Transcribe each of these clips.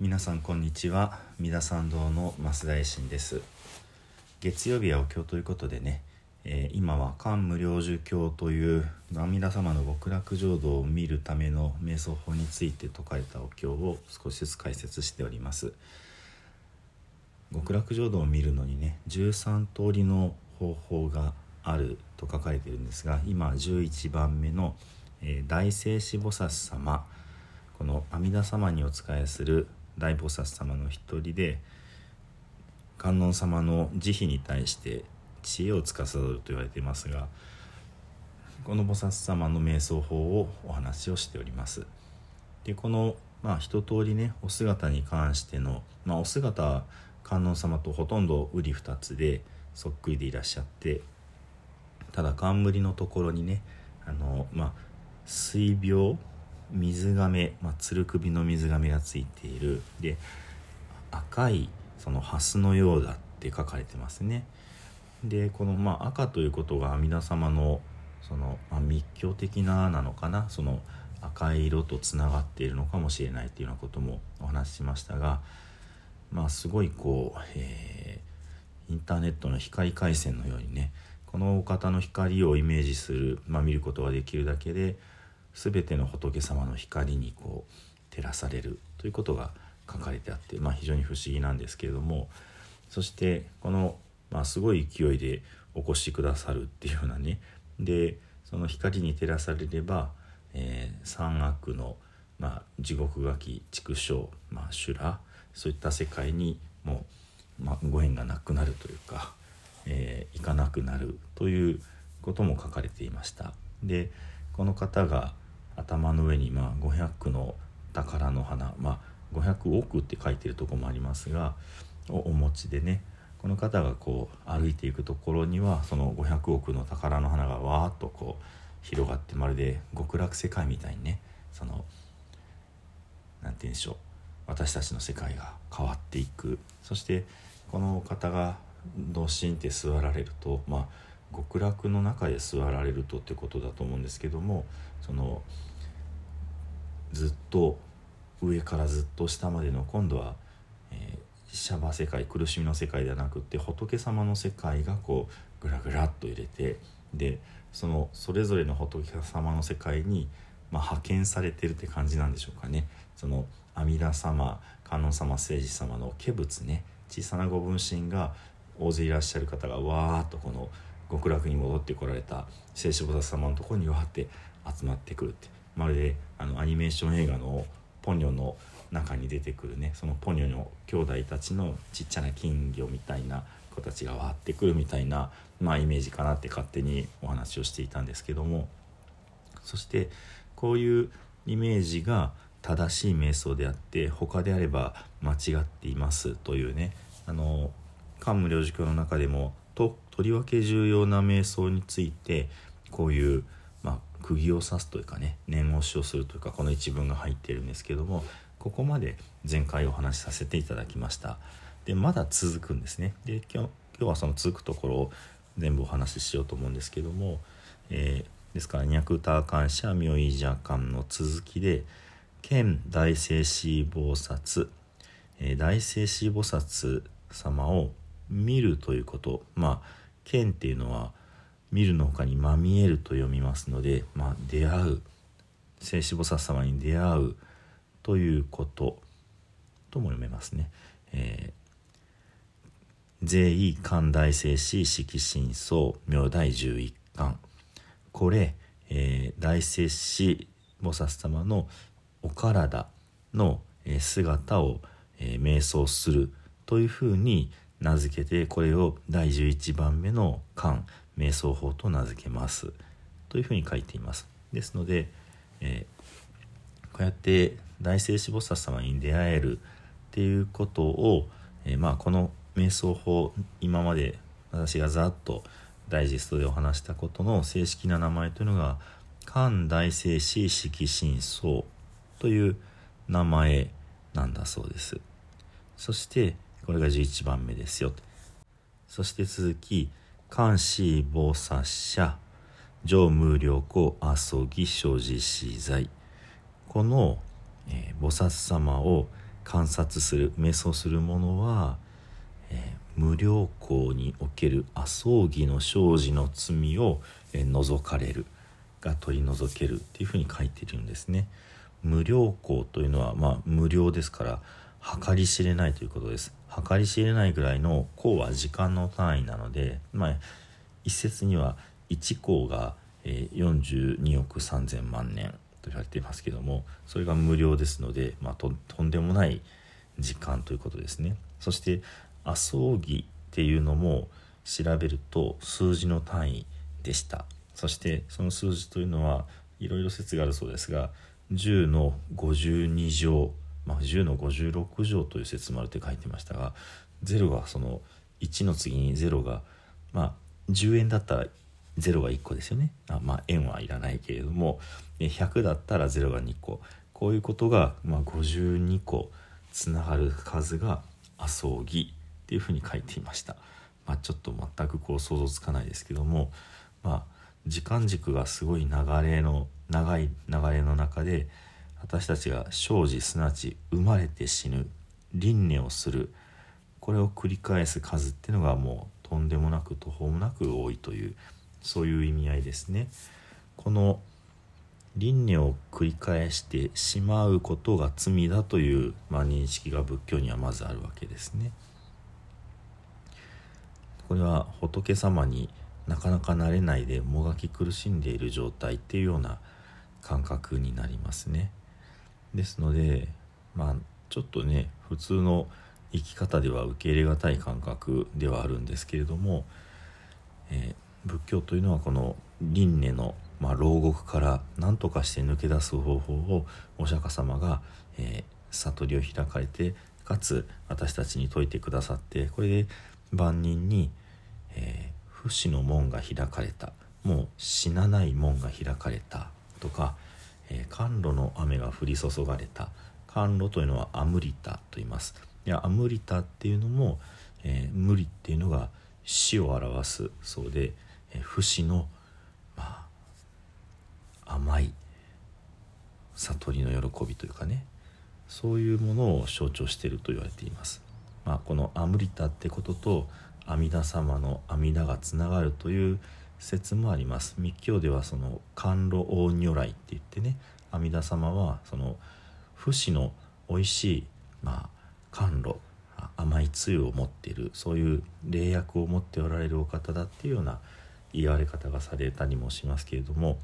皆さんこんにちは。三田参道の増田衛進です。月曜日はお経ということでね、えー、今は漢無量寿経という阿弥陀様の極楽浄土を見るための瞑想法について説かれたお経を少しずつ解説しております。極楽浄土を見るのにね13通りの方法があると書かれているんですが今11番目の、えー、大聖子菩薩様この阿弥陀様にお仕えする大菩薩様の一人で観音様の慈悲に対して知恵を司ると言われていますがこの菩薩様の瞑想法をお話をしております。でこのまあ一通りねお姿に関しての、まあ、お姿は観音様とほとんど瓜二つでそっくりでいらっしゃってただ冠のところにねあのまあ水病水亀、まあ、つる首の水亀がついている。で赤いその蓮のようだって書かれてますね。でこの、まあ、赤ということが阿弥陀様のその、まあ、密教的ななのかな？その赤い色とつながっているのかもしれないっていうようなこともお話ししましたがまあすごいこう、えー、インターネットの光回線のようにねこのお方の光をイメージする、まあ、見ることができるだけで全ての仏様の光にこう照らされるということが書かれてあって、まあ、非常に不思議なんですけれどもそしてこの、まあ、すごい勢いでお越しくださるっていうようなねでその光に照らされれば、えー、三悪の、まあ、地獄餓鬼畜生、まあ、修羅そういった世界にもう、まあ、ご縁がなくなるというか、えー、行かなくなるということも書かれていました。でこの方が頭の上にまあ500の宝の花、まあ、500億って書いてるとこもありますがをお持ちでねこの方がこう歩いていくところにはその500億の宝の花がわーっとこう広がってまるで極楽世界みたいにねその何て言うんでしょう私たちの世界が変わっていく。そしてこの方がどしんって座られるとまあ極楽の中で座られるとってことだと思うんですけどもそのずっと上からずっと下までの今度は、えー、シャバ世界苦しみの世界ではなくって仏様の世界がこうグラグラっと入れてでそのそれぞれの仏様の世界に、まあ、派遣されてるって感じなんでしょうかね。その阿弥陀様観音様聖司様の化仏ね小さなご分身が大勢いらっしゃる方がわーっとこの極楽に戻ってこられた聖子菩薩様のところにわって集まってくるってまるであのアニメーション映画のポニョの中に出てくるねそのポニョの兄弟たちのちっちゃな金魚みたいな子たちがわってくるみたいな、まあ、イメージかなって勝手にお話をしていたんですけどもそしてこういうイメージが正しい瞑想であって他であれば間違っていますというねあの漢無量寿経の中でもととりわけ重要な瞑想についてこういう釘を刺すというかね念押しをするというかこの一文が入っているんですけどもここまで前回お話しさせていただきました。でまだ続くんですね。で今日今日はその続くところを全部お話ししようと思うんですけども、えー、ですから「ニャクター感謝妙意邪感」の続きで「剣大聖子菩薩」えー、大聖子菩薩様を見るということ。まあ剣っていうのは見るのほかに「まみえる」と読みますので、まあ、出会う聖子菩薩様に出会うということとも読めますね。えー、税意寛大聖子色真相明大十一巻これ、えー、大聖子菩薩様のお体の姿を、えー、瞑想するというふうに名付けてこれを第11番目の巻瞑想法と名付けます。というふうに書いています。ですので、えー、こうやって大聖子菩薩様に出会えるっていうことを、えー、まあこの瞑想法今まで私がざっとダイジェストでお話したことの正式な名前というのが漢大聖子色真相という名前なんだそうです。そしてこれが11番目ですよ。そして続き監視菩薩者上無力遊ぎ所持資材この、えー、菩薩様を観察する瞑想するものは、えー、無良好における麻生義の生じの罪を、えー、除かれるが取り除けるっていうふうに書いてるんですね。無良好というのは、まあ、無料ですから計り知れないということです。計り知れないぐらいの項は時間の単位なので、まあ、一説には1項が、42億3000万年と言われていますけどもそれが無料ですので、まあ、とんでもない時間ということですね。そして麻生木っていうのも調べると数字の単位でした。そしてその数字というのはいろいろ説があるそうですが10の52乗、まあ、10の56乗という説もあるって書いてましたが0がその1の次に0がまあ10円だったら0が1個ですよね。あまあ円はいらないけれども100だったら0が2個。こういうことが、まあ、52個つながる数が麻生木っていうふうに書いていました、まあ、ちょっと全くこう想像つかないですけどもまあ時間軸がすごい流れの長い流れの中で私たちが生じすなわち生まれて死ぬ輪廻をするこれを繰り返す数っていうのがもうとんでもなく途方もなく多いというそういう意味合いですね。この輪廻を繰り返してしまうことが罪だという、まあ、認識が仏教にはまずあるわけですね。これは仏様になかなかなれないでもがき苦しんでいる状態っていうような感覚になりますね。ですのでまあちょっとね普通の生き方では受け入れがたい感覚ではあるんですけれども、えー、仏教というのはこの輪廻の、まあ、牢獄から何とかして抜け出す方法をお釈迦様が、えー、悟りを開かれてかつ私たちに説いてくださってこれで万人に、えー、不死の門が開かれた。もう死なない門が開かれたとか、えー、甘露の雨が降り注がれた。甘露というのはアムリタと言います。いやアムリタっていうのも、えー、無理っていうのが死を表すそうで、えー、不死の、まあ、甘い悟りの喜びというかね。そういうものを象徴していると言われています。まあ、このアムリタってことと阿弥陀様の阿弥陀がつながるという説もあります。密教ではその甘露大如来って言ってね阿弥陀様はその不死の美味しい、まあ、甘露甘いつゆを持っているそういう霊薬を持っておられるお方だっていうような言われ方がされたりもしますけれども、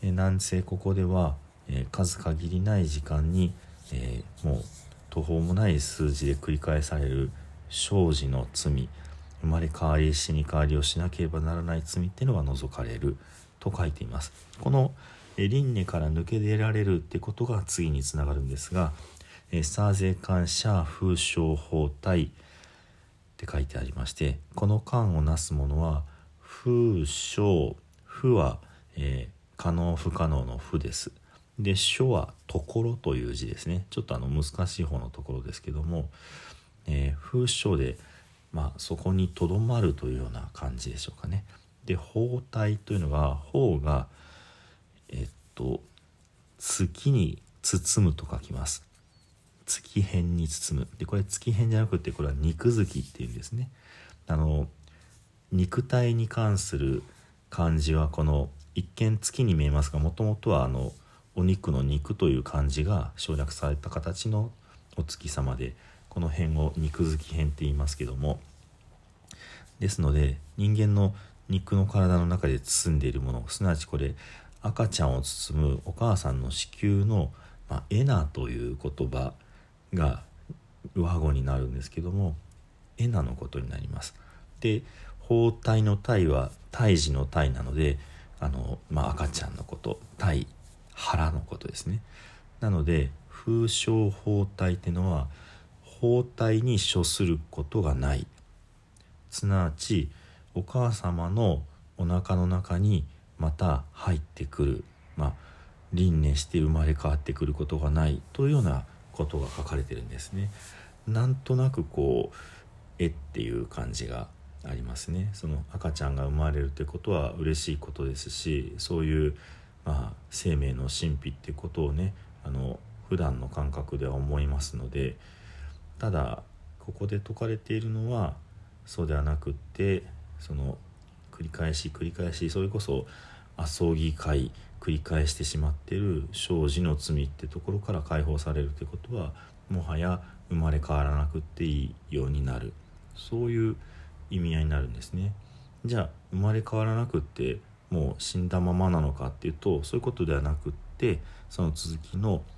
えなんせここでは、え、数限りない時間に、え、もう途方もない数字で繰り返される生じの罪生まれ変わり死に変わりをしなければならない罪っていうのが除かれると書いていますこの輪廻から抜け出られるってことが次につながるんですが「サーゼカンシャー風商法体」って書いてありましてこの間をなすものは風商風は、えー、可能不可能の負です。で書は「ところ」という字ですねちょっとあの難しい方のところですけども、えー、風書で「まあ、そこにとどまるというような感じでしょうかね。で包帯というのが包がえっと月に包むと書きます。月辺に包む。でこれ月辺じゃなくてこれは肉月っていうんですね。あの肉体に関する漢字はこの一見月に見えますがもともとはあのお肉の肉という漢字が省略された形のお月様でこの辺を肉付き編って言いますけどもですので人間の肉の体の中で包んでいるものすなわちこれ赤ちゃんを包むお母さんの子宮の、まあ、エナという言葉が和語になるんですけどもエナのことになります。で包帯の体は胎児の体なのであの、まあ、赤ちゃんのこと体腹のことですね。なので風症包帯っていうのは包帯に処することがないすなわちお母様のお腹の中にまた入ってくるまあ輪廻して生まれ変わってくることがないというようなことが書かれてるんですね。なんとなくこう絵っていう感じがありますね。その赤ちゃんが生まれるってことは嬉しいことですしそういう、まあ、生命の神秘ってことをねあの普段の感覚では思いますのでただここで説かれているのはそうではなくってその繰り返し繰り返しそれこそ遊ぎ会繰り返してしまっている生じの罪ってところから解放されるってことはもはや生まれ変わらなくっていいようになるそういう意味合いになるんですね。じゃあ生まれ変わらなくってもう死んだままなのかっていうとそういうことではなくってその続きの「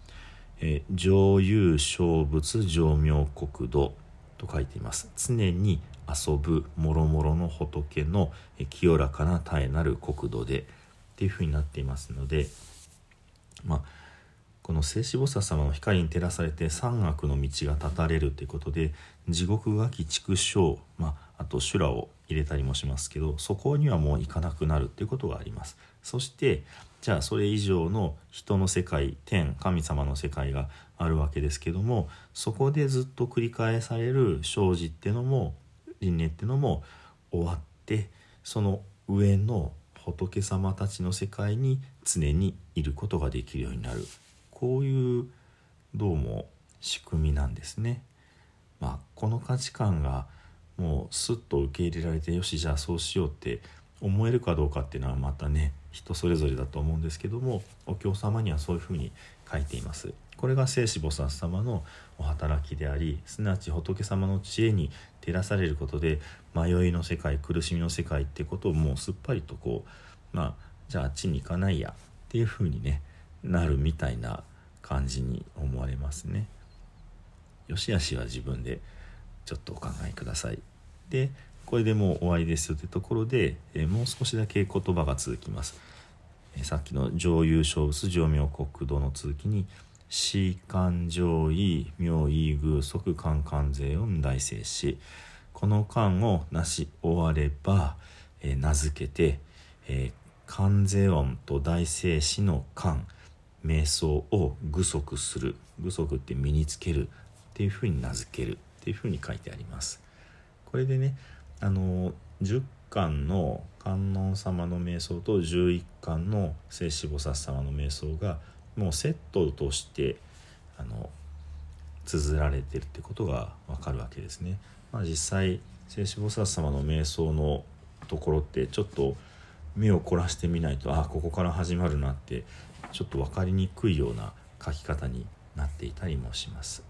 えー、上優小仏上明国土」と書いています。常に遊ぶもろもろの仏の清らかな絶えなる国土でっていうふうになっていますのでまあこの聖子菩薩様の光に照らされて三悪の道が断たれるということで地獄がき畜生、まあ、あと修羅を入れたりもしますけどそこにはもう行かなくなるっていうことがあります。そしてじゃあそれ以上の人の世界天神様の世界があるわけですけどもそこでずっと繰り返される生じってのも輪廻ってのも終わってその上の仏様たちの世界に常にいることができるようになる。こういうどうも仕組みなんですね。まあ、この価値観がもうスッと受け入れられてよしじゃあそうしようって思えるかどうかっていうのはまたね人それぞれだと思うんですけどもお経様にはそういうふうに書いています。これが聖子菩薩様のお働きでありすなわち仏様の知恵に照らされることで迷いの世界苦しみの世界ってことをもうすっぱりとこうまあじゃああっちに行かないやっていうふうにねなるみたいな感じに思われますね。よしあしは自分でちょっとお考えください。でこれでもう終わりですよというところで、えもう少しだけ言葉が続きます。えさっきの上優勝物上明国土の続きに「死官上位妙意偶則官官税音大聖子」この官をなし終われば、え名付けて「え関税音と大聖子の官」瞑想を具足する具足って身につけるっていうふうに名付けるっていうふうに書いてあります。これでねあの10巻の観音様の瞑想と11巻の聖子菩薩様の瞑想がもうセットとしてあの綴られてるってことがわかるわけですね。まあ、実際聖子菩薩様の瞑想のところってちょっと目を凝らしてみないとあここから始まるなってちょっと分かりにくいような書き方になっていたりもします。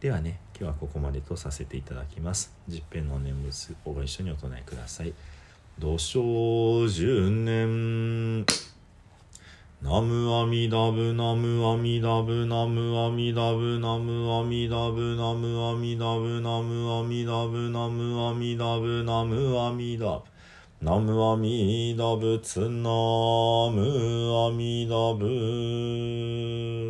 ではね今日はここまでとさせていただきます。十遍の念仏をご一緒にお唱えください。土生十年。ナムアミダブナムアミダブナムアミダブナムアミダブナムアミダブナムアミダブナムアミダブナムアミダブ。ナムアミダ仏ナムアミダ仏